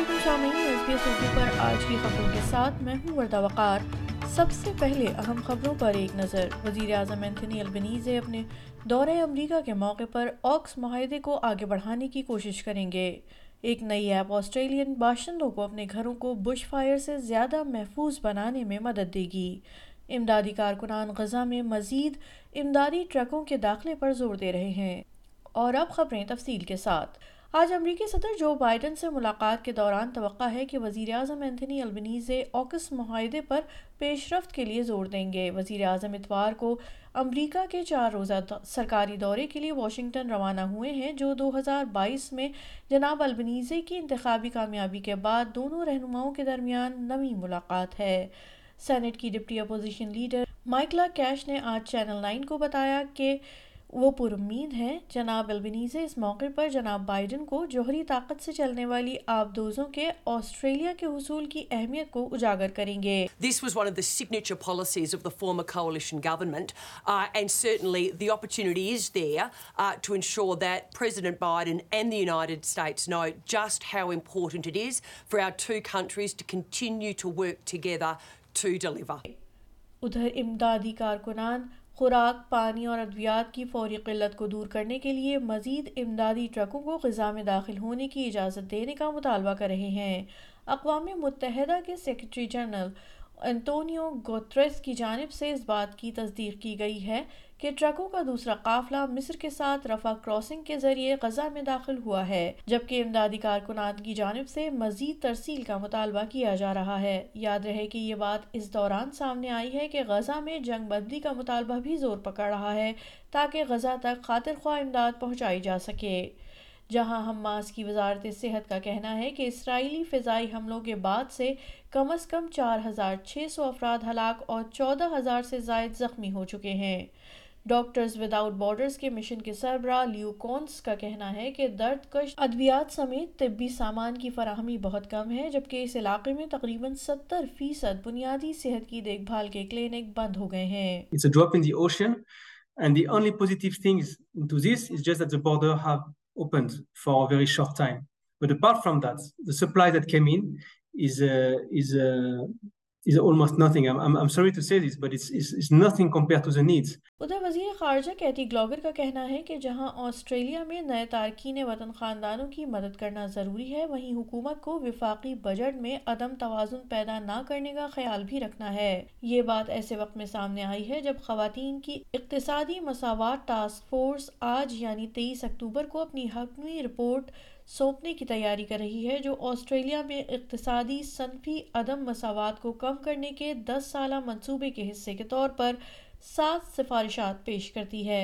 علیکم پر پر آج کی خبروں خبروں کے ساتھ میں ہوں وردہ وقار سب سے پہلے اہم ایک نظر وزیر اعظم اپنے امریکہ کے موقع پر آکس معاہدے کو آگے بڑھانے کی کوشش کریں گے ایک نئی ایپ آسٹریلین باشندوں کو اپنے گھروں کو بش فائر سے زیادہ محفوظ بنانے میں مدد دے گی امدادی کارکنان غزہ میں مزید امدادی ٹرکوں کے داخلے پر زور دے رہے ہیں اور اب خبریں تفصیل کے ساتھ آج امریکی صدر جو بائیڈن سے ملاقات کے دوران توقع ہے کہ وزیر اعظم اینتھنی البنیزے اوکس معاہدے پر پیش رفت کے لیے زور دیں گے وزیر اعظم اتوار کو امریکہ کے چار روزہ سرکاری دورے کے لیے واشنگٹن روانہ ہوئے ہیں جو دو ہزار بائیس میں جناب البنیزے کی انتخابی کامیابی کے بعد دونوں رہنماؤں کے درمیان نمی ملاقات ہے سینٹ کی deputy opposition leader Michaelia Cash نے آج چینل نائن کو بتایا کہ وہ امید ہیں جناب اس موقع پر جناب بائیڈن کو جوہری طاقت سے چلنے والی آبدوزوں کے کے آسٹریلیا حصول کی اہمیت کو اجاگر کریں گے ادھر امدادی کارکنان خوراک پانی اور ادویات کی فوری قلت کو دور کرنے کے لیے مزید امدادی ٹرکوں کو غزہ میں داخل ہونے کی اجازت دینے کا مطالبہ کر رہے ہیں اقوام متحدہ کے سیکرٹری جنرل انتونیو گوتریس کی جانب سے اس بات کی تصدیق کی گئی ہے کہ ٹرکوں کا دوسرا قافلہ مصر کے ساتھ رفع کراسنگ کے ذریعے غزہ میں داخل ہوا ہے جبکہ امدادی کارکنان کی جانب سے مزید ترسیل کا مطالبہ کیا جا رہا ہے یاد رہے کہ یہ بات اس دوران سامنے آئی ہے کہ غزہ میں جنگ بندی کا مطالبہ بھی زور پکڑ رہا ہے تاکہ غزہ تک خاطر خواہ امداد پہنچائی جا سکے جہاں حماس کی وزارت صحت کا کہنا ہے کہ اسرائیلی فضائی حملوں کے بعد سے کم از کم چار ہزار چھ سو افراد ہلاک اور چودہ ہزار سے زائد زخمی ہو چکے ہیں ڈاکٹرز ود بارڈرز کے مشن کے سربراہ لیو کونس کا کہنا ہے کہ درد کش ادویات سمیت طبی سامان کی فراہمی بہت کم ہے جبکہ اس علاقے میں تقریباً ستر فیصد بنیادی صحت کی دیکھ بھال کے کلینک بند ہو گئے ہیں It's a drop in the ocean. And the only positive things to this is just at the border have for شائمارٹ from the supply is almost nothing. nothing I'm, I'm, I'm sorry to to say this, but it's, it's, it's compared the needs. ادھر وزیر خارجہ گلوگر کا کہنا ہے کہ جہاں Australia میں نئے تارکین وطن خاندانوں کی مدد کرنا ضروری ہے وہیں حکومت کو وفاقی بجٹ میں عدم توازن پیدا نہ کرنے کا خیال بھی رکھنا ہے یہ بات ایسے وقت میں سامنے آئی ہے جب خواتین کی اقتصادی مساوات ٹاسک فورس آج یعنی تیئیس اکتوبر کو اپنی حکمی رپورٹ سونپنے کی تیاری کر رہی ہے جو آسٹریلیا میں اقتصادی صنفی عدم مساوات کو کم کرنے کے دس سالہ منصوبے کے حصے کے طور پر سات سفارشات پیش کرتی ہے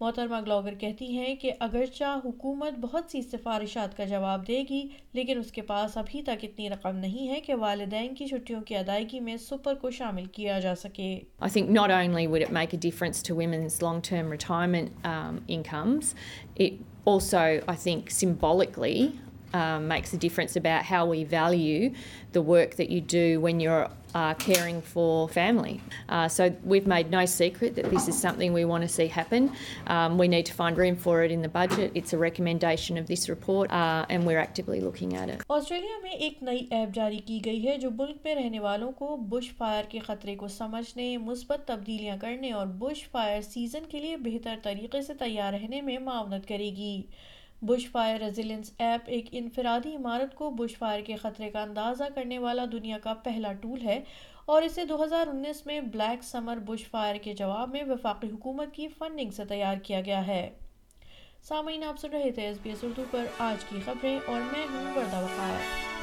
محترمہ گلوگر کہتی ہیں کہ اگرچہ حکومت بہت سی سفارشات کا جواب دے گی لیکن اس کے پاس ابھی تک اتنی رقم نہیں ہے کہ والدین کی چھٹیوں کی ادائیگی میں سپر کو شامل کیا جا سکے I think not only would it make a difference to women's long-term retirement um, incomes, it also, I think, symbolically um, makes a difference about how we value the work that you do when you're uh, caring for family. Uh, so we've made no secret that this is something we want to see happen. Um, we need to find room for it in the budget. It's a recommendation of this report uh, and we're actively looking at it. Australia میں ایک نئی app جاری کی گئی ہے جو ملک میں رہنے والوں کو بش فائر کے خطرے کو سمجھنے مثبت تبدیلیاں کرنے اور بش فائر سیزن کے لیے بہتر طریقے سے تیار رہنے میں معاونت کرے گی بش فائر ریزیلنس ایپ ایک انفرادی عمارت کو بش فائر کے خطرے کا اندازہ کرنے والا دنیا کا پہلا ٹول ہے اور اسے دو ہزار انیس میں بلیک سمر بش فائر کے جواب میں وفاقی حکومت کی فنڈنگ سے تیار کیا گیا ہے سامعین آپ سن رہے تھے ایس بی ایس اردو پر آج کی خبریں اور میں ہوں